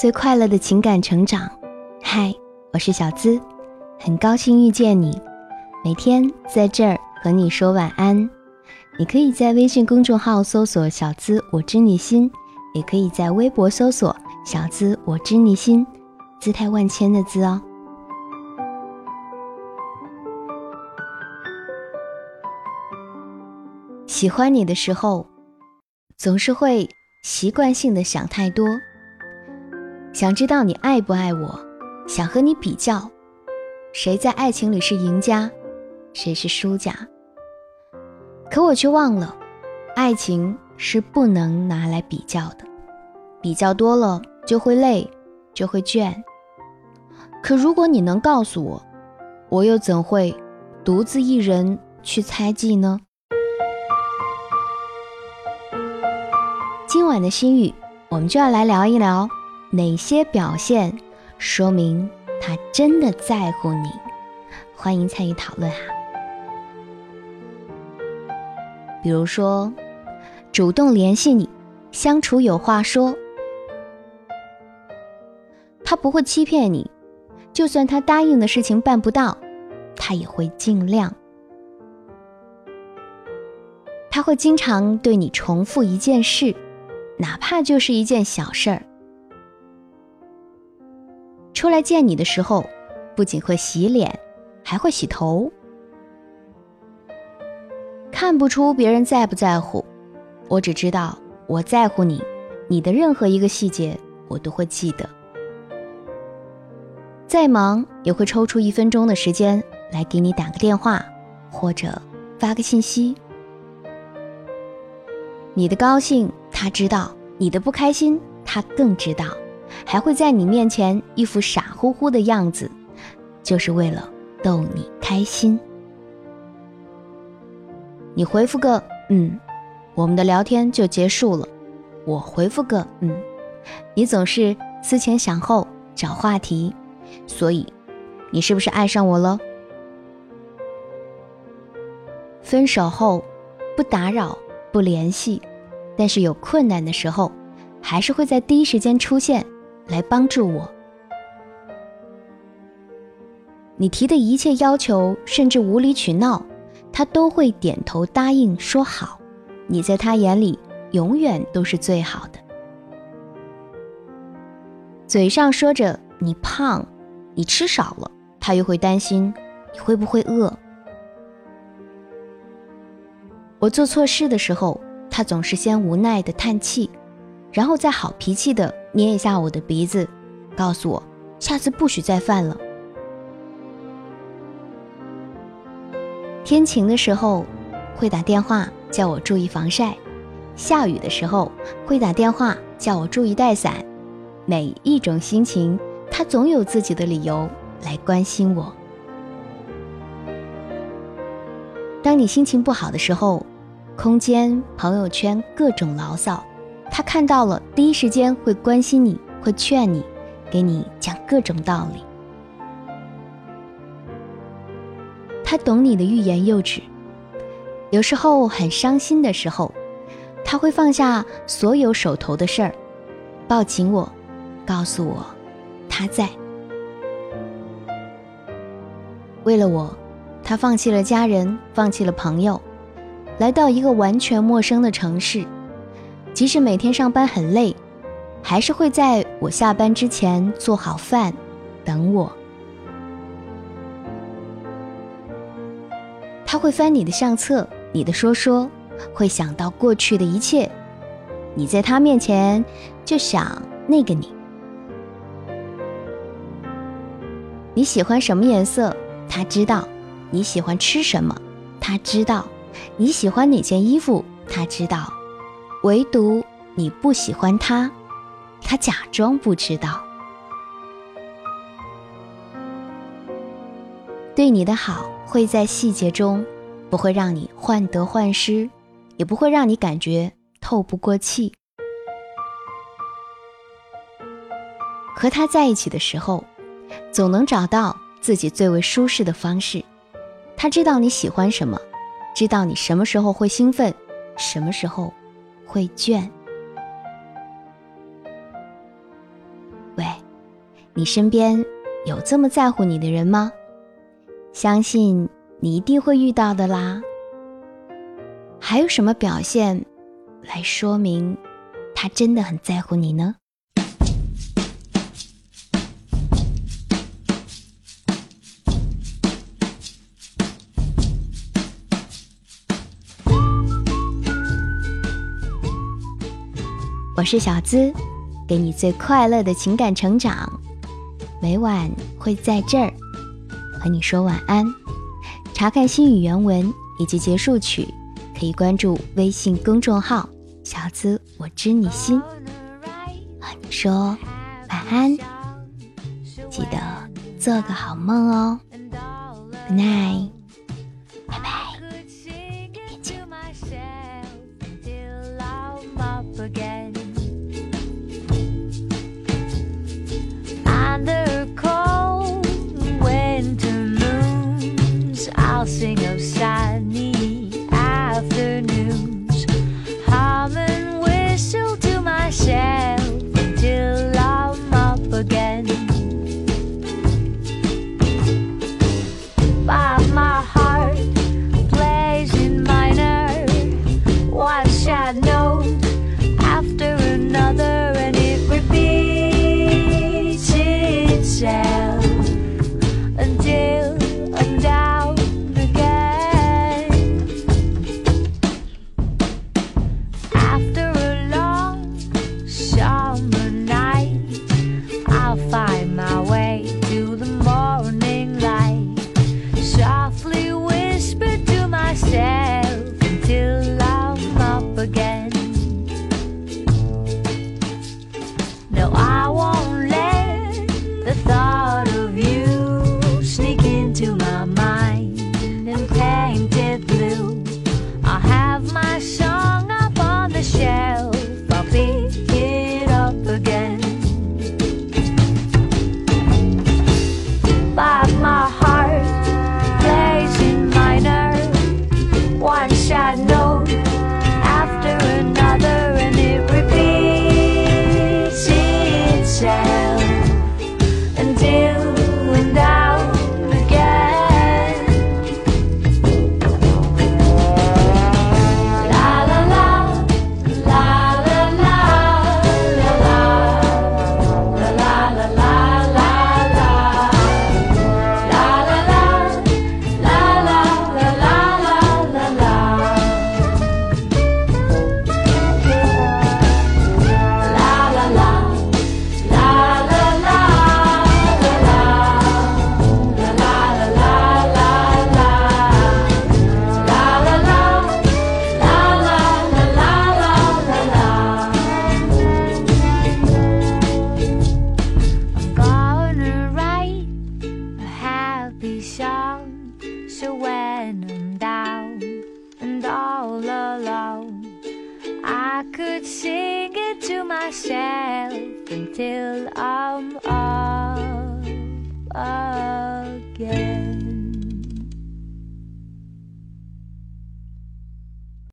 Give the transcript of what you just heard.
最快乐的情感成长。嗨，我是小资，很高兴遇见你。每天在这儿和你说晚安。你可以在微信公众号搜索“小资我知你心”，也可以在微博搜索“小资我知你心”，姿态万千的“资”哦。喜欢你的时候，总是会习惯性的想太多，想知道你爱不爱我，想和你比较，谁在爱情里是赢家，谁是输家。可我却忘了，爱情是不能拿来比较的，比较多了就会累，就会倦。可如果你能告诉我，我又怎会独自一人去猜忌呢？今晚的心语，我们就要来聊一聊哪些表现说明他真的在乎你。欢迎参与讨论哈。比如说，主动联系你，相处有话说，他不会欺骗你，就算他答应的事情办不到，他也会尽量。他会经常对你重复一件事。哪怕就是一件小事儿，出来见你的时候，不仅会洗脸，还会洗头。看不出别人在不在乎，我只知道我在乎你，你的任何一个细节我都会记得。再忙也会抽出一分钟的时间来给你打个电话，或者发个信息。你的高兴。他知道你的不开心，他更知道，还会在你面前一副傻乎乎的样子，就是为了逗你开心。你回复个嗯，我们的聊天就结束了；我回复个嗯，你总是思前想后找话题，所以你是不是爱上我了？分手后不打扰，不联系。但是有困难的时候，还是会在第一时间出现，来帮助我。你提的一切要求，甚至无理取闹，他都会点头答应，说好。你在他眼里永远都是最好的。嘴上说着你胖，你吃少了，他又会担心你会不会饿。我做错事的时候。他总是先无奈的叹气，然后再好脾气的捏一下我的鼻子，告诉我下次不许再犯了。天晴的时候会打电话叫我注意防晒，下雨的时候会打电话叫我注意带伞。每一种心情，他总有自己的理由来关心我。当你心情不好的时候。空间、朋友圈各种牢骚，他看到了，第一时间会关心你，会劝你，给你讲各种道理。他懂你的欲言又止，有时候很伤心的时候，他会放下所有手头的事儿，抱紧我，告诉我他在。为了我，他放弃了家人，放弃了朋友。来到一个完全陌生的城市，即使每天上班很累，还是会在我下班之前做好饭，等我。他会翻你的相册，你的说说，会想到过去的一切。你在他面前就想那个你。你喜欢什么颜色？他知道。你喜欢吃什么？他知道。你喜欢哪件衣服？他知道，唯独你不喜欢他，他假装不知道。对你的好会在细节中，不会让你患得患失，也不会让你感觉透不过气。和他在一起的时候，总能找到自己最为舒适的方式。他知道你喜欢什么。知道你什么时候会兴奋，什么时候会倦。喂你身边有这么在乎你的人吗？相信你一定会遇到的啦。还有什么表现来说明他真的很在乎你呢？我是小资，给你最快乐的情感成长，每晚会在这儿和你说晚安。查看心语原文以及结束曲，可以关注微信公众号“小资我知你心”，和你说晚安，记得做个好梦哦，Good night。Could sing it to myself until I'm